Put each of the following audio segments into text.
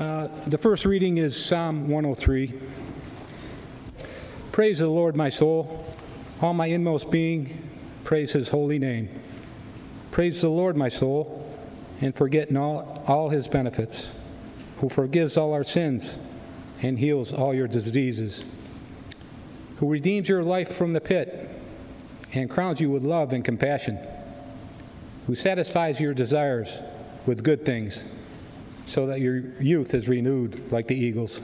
Uh, the first reading is Psalm 103. Praise the Lord, my soul. All my inmost being, praise his holy name. Praise the Lord, my soul, and forget all, all his benefits, who forgives all our sins and heals all your diseases, who redeems your life from the pit and crowns you with love and compassion, who satisfies your desires with good things so that your youth is renewed like the eagles.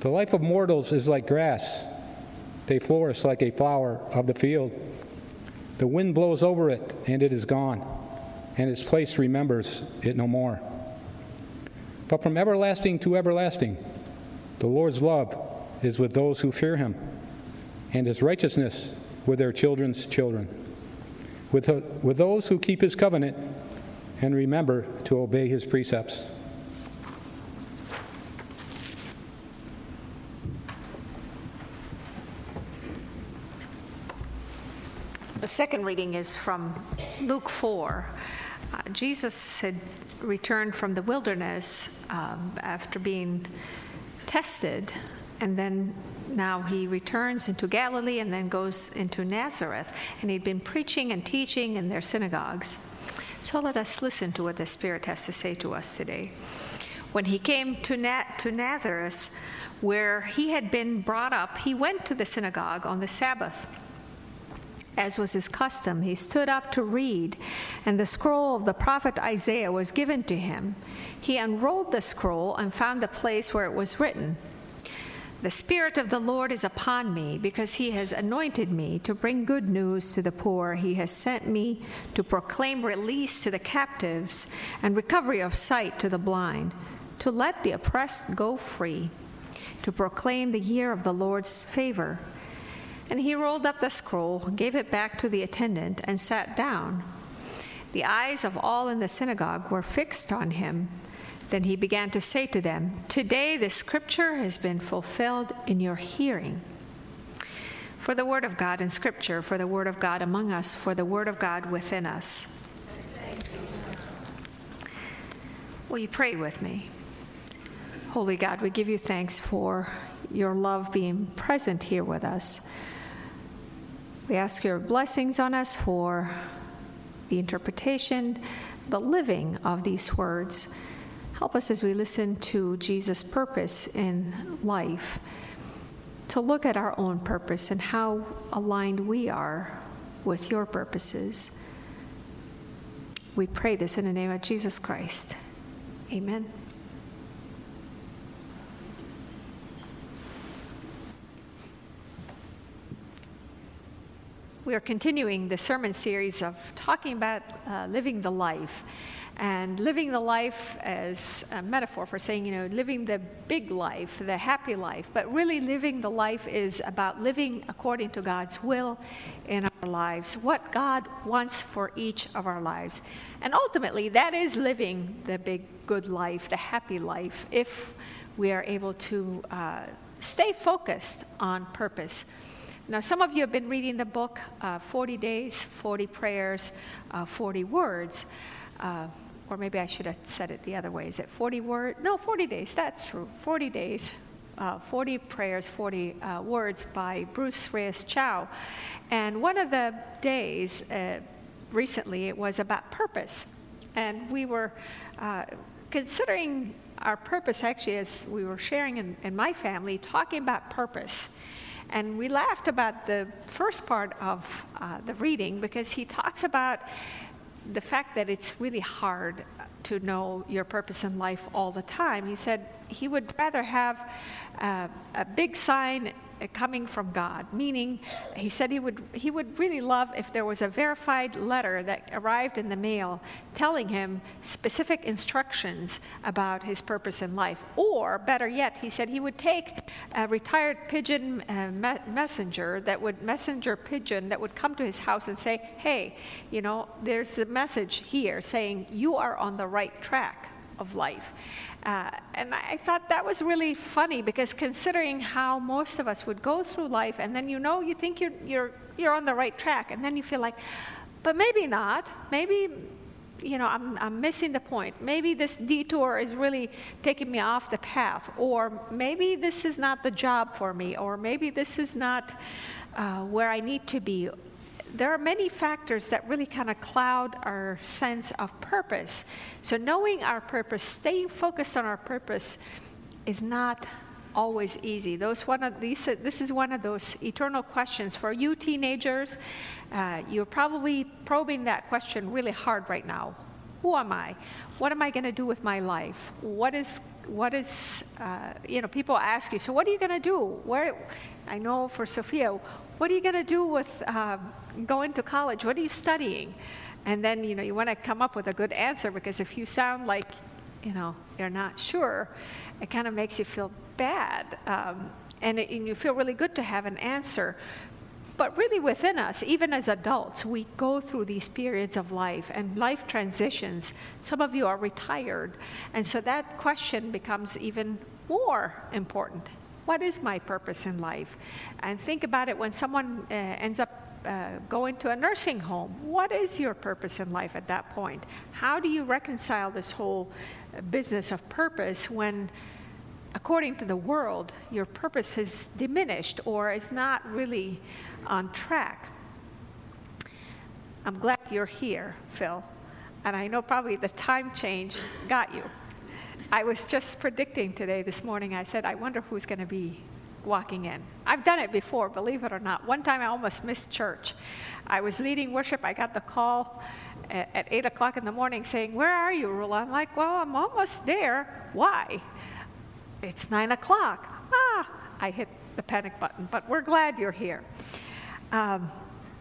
The life of mortals is like grass, they flourish like a flower of the field. The wind blows over it, and it is gone, and its place remembers it no more. But from everlasting to everlasting, the Lord's love is with those who fear him, and his righteousness with their children's children, with, with those who keep his covenant and remember to obey his precepts. The second reading is from Luke 4. Uh, Jesus had returned from the wilderness um, after being tested, and then now he returns into Galilee and then goes into Nazareth. And he'd been preaching and teaching in their synagogues. So let us listen to what the Spirit has to say to us today. When he came to, to Nazareth, where he had been brought up, he went to the synagogue on the Sabbath. As was his custom, he stood up to read, and the scroll of the prophet Isaiah was given to him. He unrolled the scroll and found the place where it was written. The Spirit of the Lord is upon me because he has anointed me to bring good news to the poor. He has sent me to proclaim release to the captives and recovery of sight to the blind, to let the oppressed go free, to proclaim the year of the Lord's favor. And he rolled up the scroll, gave it back to the attendant, and sat down. The eyes of all in the synagogue were fixed on him. Then he began to say to them, Today the scripture has been fulfilled in your hearing. For the word of God in scripture, for the word of God among us, for the word of God within us. Will you pray with me? Holy God, we give you thanks for your love being present here with us. We ask your blessings on us for the interpretation, the living of these words. Help us as we listen to Jesus' purpose in life to look at our own purpose and how aligned we are with your purposes. We pray this in the name of Jesus Christ. Amen. We are continuing the sermon series of talking about uh, living the life and living the life as a metaphor for saying, you know, living the big life, the happy life. But really, living the life is about living according to God's will in our lives, what God wants for each of our lives. And ultimately, that is living the big, good life, the happy life, if we are able to uh, stay focused on purpose. Now, some of you have been reading the book uh, 40 Days, 40 Prayers, uh, 40 Words. Uh, or maybe I should have said it the other way. Is it 40 words? No, 40 days. That's true. 40 days. Uh, 40 prayers, 40 uh, words by Bruce Reyes Chow. And one of the days uh, recently, it was about purpose. And we were uh, considering our purpose actually as we were sharing in, in my family, talking about purpose. And we laughed about the first part of uh, the reading because he talks about the fact that it's really hard to know your purpose in life all the time. He said he would rather have uh, a big sign coming from God, meaning he said he would, he would really love if there was a verified letter that arrived in the mail telling him specific instructions about his purpose in life. Or, better yet, he said he would take a retired pigeon uh, me- messenger that would, messenger pigeon that would come to his house and say, hey, you know, there's a message here saying you are on the right track of life. Uh, and I thought that was really funny because considering how most of us would go through life and then you know you think you're, you're, you're on the right track and then you feel like, but maybe not. Maybe you know, I'm, I'm missing the point. Maybe this detour is really taking me off the path, or maybe this is not the job for me, or maybe this is not uh, where I need to be. There are many factors that really kind of cloud our sense of purpose. So, knowing our purpose, staying focused on our purpose, is not always easy. Those one of these, this is one of those eternal questions for you teenagers. Uh, you're probably probing that question really hard right now. Who am I? What am I going to do with my life? What is what is uh, you know? People ask you, so what are you going to do? Where? I know for Sophia, what are you going to do with uh, going to college? What are you studying? And then you know you want to come up with a good answer because if you sound like you know you're not sure, it kind of makes you feel bad. Um, and, it, and you feel really good to have an answer. But really, within us, even as adults, we go through these periods of life and life transitions. Some of you are retired, and so that question becomes even more important. What is my purpose in life? And think about it when someone uh, ends up uh, going to a nursing home. What is your purpose in life at that point? How do you reconcile this whole business of purpose when according to the world, your purpose has diminished or is not really on track. I'm glad you're here, Phil. And I know probably the time change got you. I was just predicting today, this morning, I said, I wonder who's going to be walking in. I've done it before, believe it or not. One time I almost missed church. I was leading worship, I got the call at, at 8 o'clock in the morning saying, Where are you, Rula? I'm like, Well, I'm almost there. Why? It's nine o'clock. Ah, I hit the panic button, but we're glad you're here. Um,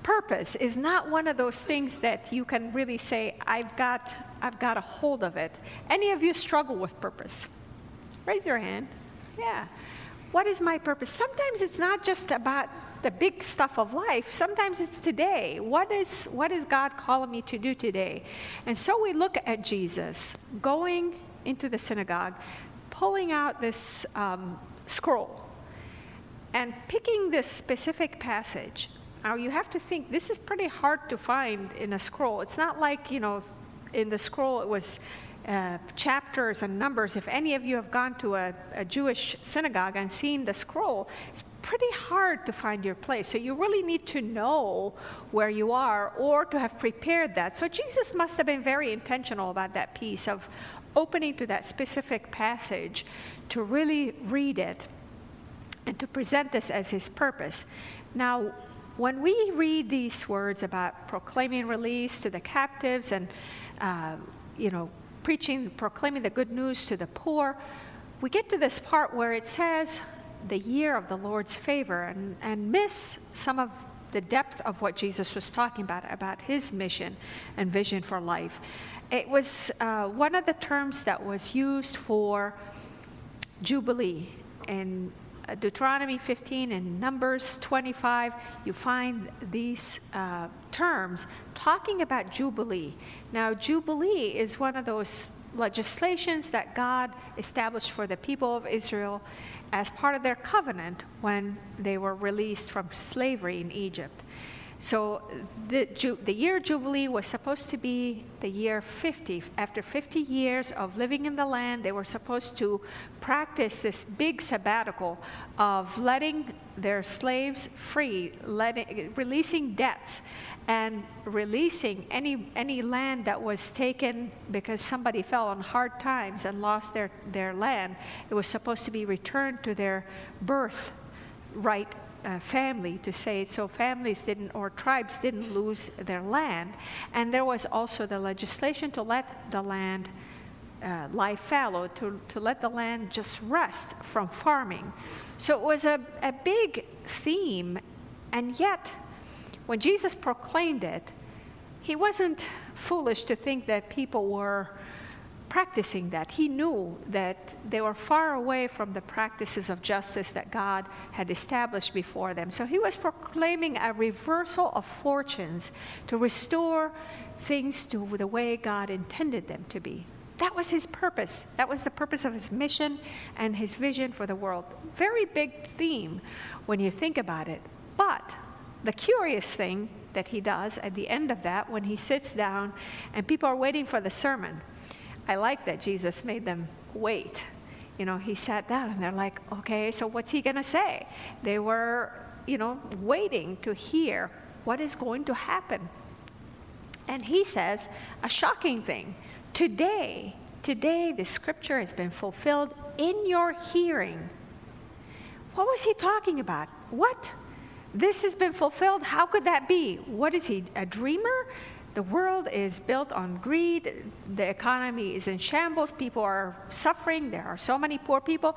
purpose is not one of those things that you can really say, I've got, I've got a hold of it. Any of you struggle with purpose? Raise your hand. Yeah. What is my purpose? Sometimes it's not just about the big stuff of life. Sometimes it's today. What is, what is God calling me to do today? And so we look at Jesus going into the synagogue, pulling out this um, scroll and picking this specific passage. Now, you have to think this is pretty hard to find in a scroll. It's not like, you know, in the scroll it was uh, chapters and numbers. If any of you have gone to a, a Jewish synagogue and seen the scroll, it's pretty hard to find your place. So you really need to know where you are or to have prepared that. So Jesus must have been very intentional about that piece of, opening to that specific passage to really read it and to present this as his purpose. Now, when we read these words about proclaiming release to the captives and, uh, you know, preaching, proclaiming the good news to the poor, we get to this part where it says the year of the Lord's favor and, and miss some of the depth of what Jesus was talking about, about his mission and vision for life. It was uh, one of the terms that was used for Jubilee. In Deuteronomy 15 and Numbers 25, you find these uh, terms talking about Jubilee. Now, Jubilee is one of those legislations that God established for the people of Israel as part of their covenant when they were released from slavery in Egypt. So the, the year Jubilee was supposed to be the year 50. After 50 years of living in the land, they were supposed to practice this big sabbatical of letting their slaves free, letting, releasing debts, and releasing any, any land that was taken because somebody fell on hard times and lost their, their land. It was supposed to be returned to their birth right uh, family to say it so families didn't or tribes didn't lose their land. And there was also the legislation to let the land uh, lie fallow, to, to let the land just rest from farming. So it was a, a big theme, and yet when Jesus proclaimed it, he wasn't foolish to think that people were practicing that. He knew that they were far away from the practices of justice that God had established before them. So he was proclaiming a reversal of fortunes to restore things to the way God intended them to be. That was his purpose. That was the purpose of his mission and his vision for the world. Very big theme when you think about it. But the curious thing that he does at the end of that, when he sits down and people are waiting for the sermon, I like that Jesus made them wait. You know, he sat down and they're like, okay, so what's he going to say? They were, you know, waiting to hear what is going to happen. And he says a shocking thing. Today, today, the scripture has been fulfilled in your hearing. What was he talking about? What? This has been fulfilled? How could that be? What is he, a dreamer? The world is built on greed. The economy is in shambles. People are suffering. There are so many poor people.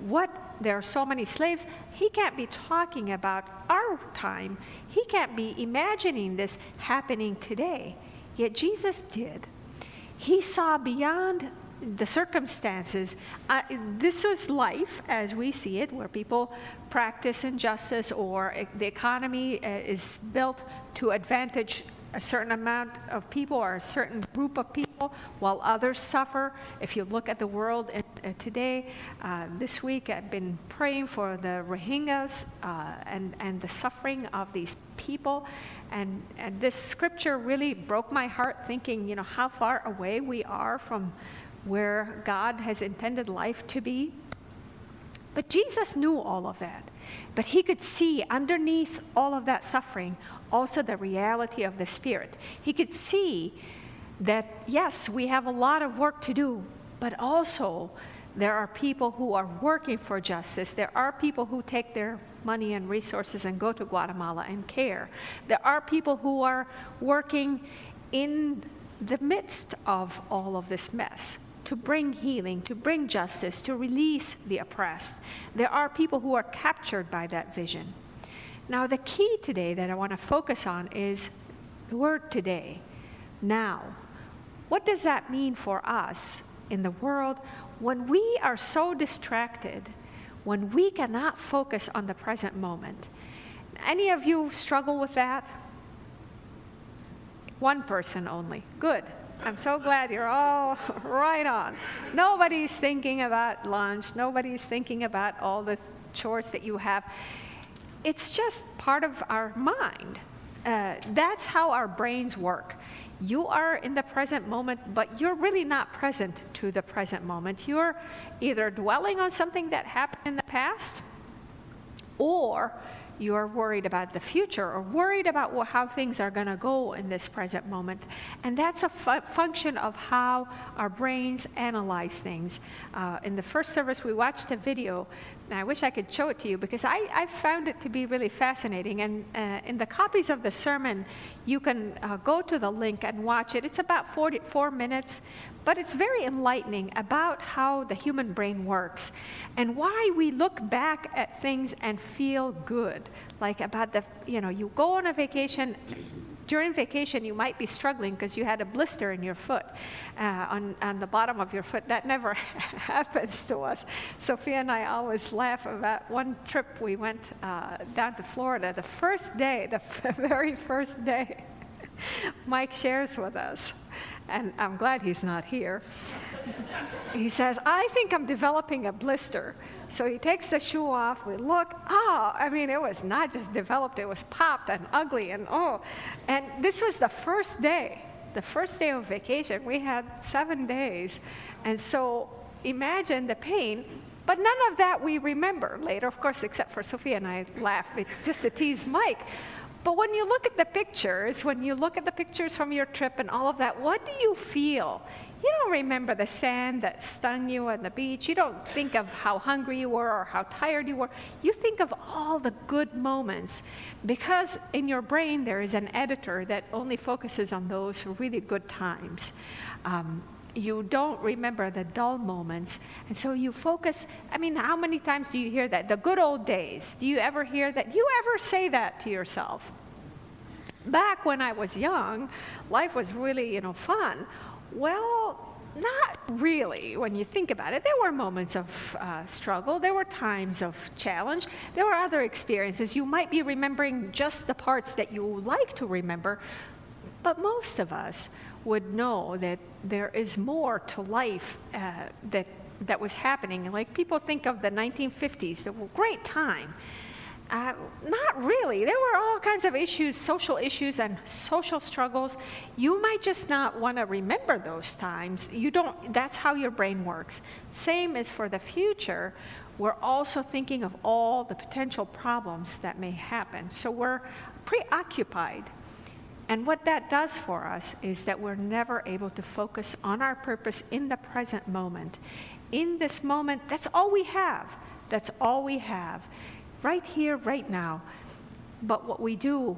What? There are so many slaves. He can't be talking about our time. He can't be imagining this happening today. Yet Jesus did. He saw beyond the circumstances. Uh, this was life as we see it, where people practice injustice or the economy uh, is built to advantage a certain amount of people or a certain group of people while others suffer. If you look at the world uh, today, uh, this week I've been praying for the Rohingyas uh, and, and the suffering of these people. And, and this scripture really broke my heart thinking, you know, how far away we are from where God has intended life to be. But Jesus knew all of that. But he could see underneath all of that suffering also the reality of the Spirit. He could see that, yes, we have a lot of work to do, but also there are people who are working for justice. There are people who take their money and resources and go to Guatemala and care. There are people who are working in the midst of all of this mess to bring healing, to bring justice, to release the oppressed. There are people who are captured by that vision. Now, the key today that I want to focus on is the word today, now. What does that mean for us in the world when we are so distracted, when we cannot focus on the present moment? Any of you struggle with that? One person only. Good. I'm so glad you're all right on. Nobody's thinking about lunch, nobody's thinking about all the chores that you have. It's just part of our mind. Uh, that's how our brains work. You are in the present moment, but you're really not present to the present moment. You're either dwelling on something that happened in the past or you're worried about the future or worried about how things are going to go in this present moment. And that's a fu- function of how our brains analyze things. Uh, in the first service, we watched a video. I wish I could show it to you because I, I found it to be really fascinating. And uh, in the copies of the sermon, you can uh, go to the link and watch it. It's about 44 minutes, but it's very enlightening about how the human brain works and why we look back at things and feel good. Like about the, you know, you go on a vacation. During vacation, you might be struggling because you had a blister in your foot, uh, on, on the bottom of your foot. That never happens to us. Sophia and I always laugh about one trip we went uh, down to Florida. The first day, the very first day, Mike shares with us and I'm glad he's not here. he says, I think I'm developing a blister. So he takes the shoe off. We look. Oh, I mean, it was not just developed, it was popped and ugly and oh. And this was the first day, the first day of vacation. We had seven days. And so imagine the pain. But none of that we remember later, of course, except for Sophia and I laugh just to tease Mike. But when you look at the pictures, when you look at the pictures from your trip and all of that, what do you feel? You don't remember the sand that stung you on the beach. You don't think of how hungry you were or how tired you were. You think of all the good moments because in your brain there is an editor that only focuses on those really good times. Um, you don't remember the dull moments. And so you focus. I mean, how many times do you hear that? The good old days. Do you ever hear that? You ever say that to yourself? Back when I was young, life was really, you know, fun. Well, not really when you think about it. There were moments of uh, struggle, there were times of challenge, there were other experiences. You might be remembering just the parts that you like to remember, but most of us would know that there is more to life uh, that, that was happening. Like people think of the 1950s, the great time. Uh, not really. There were all kinds of issues, social issues, and social struggles. You might just not want to remember those times. You don't. That's how your brain works. Same as for the future. We're also thinking of all the potential problems that may happen. So we're preoccupied. And what that does for us is that we're never able to focus on our purpose in the present moment. In this moment, that's all we have. That's all we have right here, right now. But what we do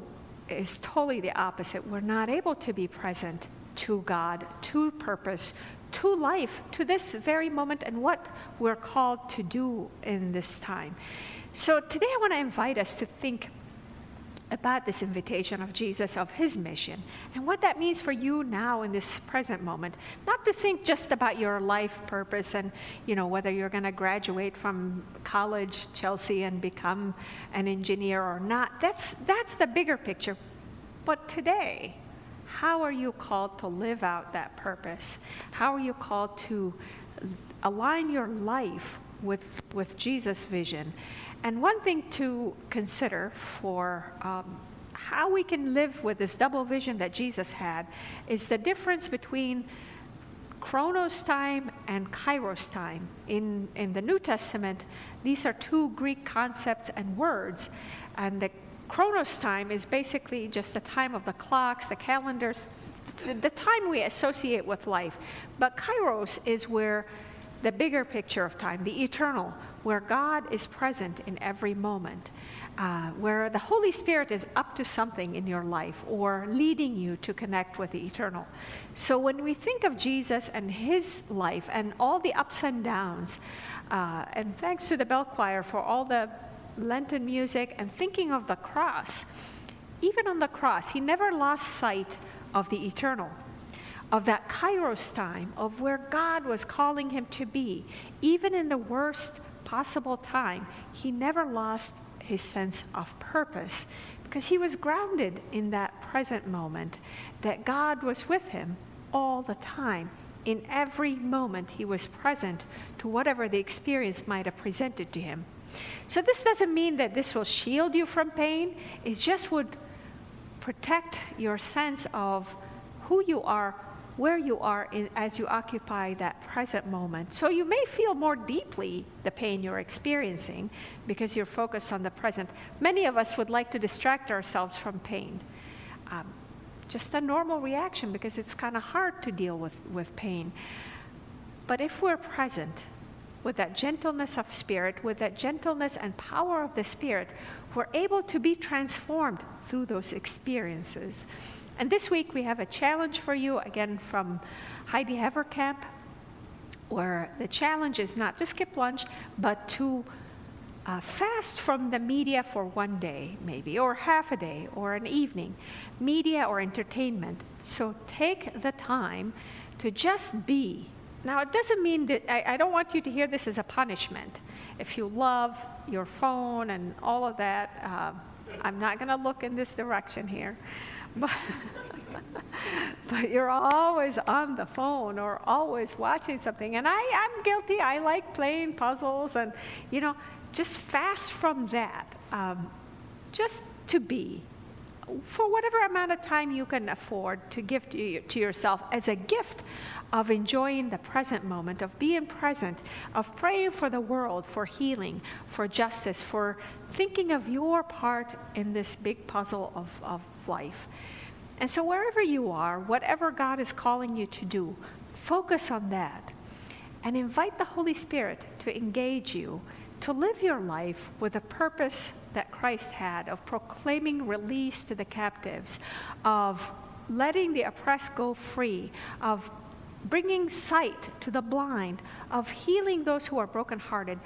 is totally the opposite. We're not able to be present to God, to purpose, to life, to this very moment, and what we're called to do in this time. So today I want to invite us to think about this invitation of Jesus, of his mission, and what that means for you now in this present moment. Not to think just about your life purpose and, you know, whether you're going to graduate from college, Chelsea, and become an engineer or not. That's, that's the bigger picture. But today, how are you called to live out that purpose? How are you called to align your life with, with Jesus' vision? And one thing to consider for um, how we can live with this double vision that Jesus had is the difference between chronos time and kairos time. In, in the New Testament, these are two Greek concepts and words. And the chronos time is basically just the time of the clocks, the calendars, the, the time we associate with life. But kairos is where the bigger picture of time, the eternal, where God is present in every moment, uh, where the Holy Spirit is up to something in your life or leading you to connect with the eternal. So when we think of Jesus and his life and all the ups and downs, uh, and thanks to the bell choir for all the Lenten music and thinking of the cross, even on the cross, he never lost sight of the eternal of that kairos time, of where God was calling him to be, even in the worst possible time, he never lost his sense of purpose because he was grounded in that present moment that God was with him all the time. In every moment, he was present to whatever the experience might have presented to him. So, this doesn't mean that this will shield you from pain, it just would protect your sense of who you are where you are in, as you occupy that present moment. So you may feel more deeply the pain you're experiencing because you're focused on the present. Many of us would like to distract ourselves from pain. Um, just a normal reaction because it's kind of hard to deal with, with pain. But if we're present with that gentleness of spirit, with that gentleness and power of the spirit, we're able to be transformed through those experiences. And this week we have a challenge for you, again from Heidi Haverkamp, where the challenge is not to skip lunch, but to uh, fast from the media for one day, maybe, or half a day, or an evening, media or entertainment. So take the time to just be. Now, it doesn't mean that I, I don't want you to hear this as a punishment. If you love your phone and all of that, uh, I'm not going to look in this direction here. But, but you're always on the phone or always watching something. And I, I'm guilty. I like playing puzzles and, you know, just fast from that. Um, just to be for whatever amount of time you can afford to give to, to, yourself as a gift of enjoying the present moment, of being present, of praying for the world, for healing, for justice, for thinking of your part in this big puzzle of, of life. And so, wherever you are, whatever God is calling you to do, focus on that and invite the Holy Spirit to engage you to live your life with a purpose that Christ had of proclaiming release to the captives, of letting the oppressed go free, of bringing sight to the blind, of healing those who are brokenhearted,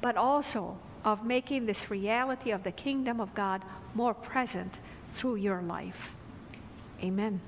but also of making this reality of the kingdom of God more present through your life. Amen.